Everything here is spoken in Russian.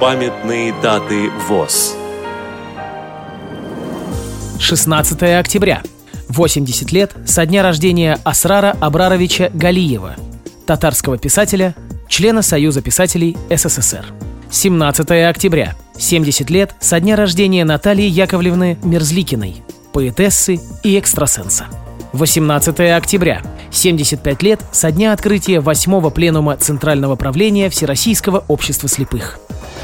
Памятные даты ВОЗ. 16 октября. 80 лет со дня рождения Асрара Абраровича Галиева, татарского писателя, члена Союза писателей СССР. 17 октября. 70 лет со дня рождения Натальи Яковлевны Мерзликиной, поэтессы и экстрасенса. 18 октября. 75 лет со дня открытия 8 пленума Центрального правления Всероссийского общества слепых.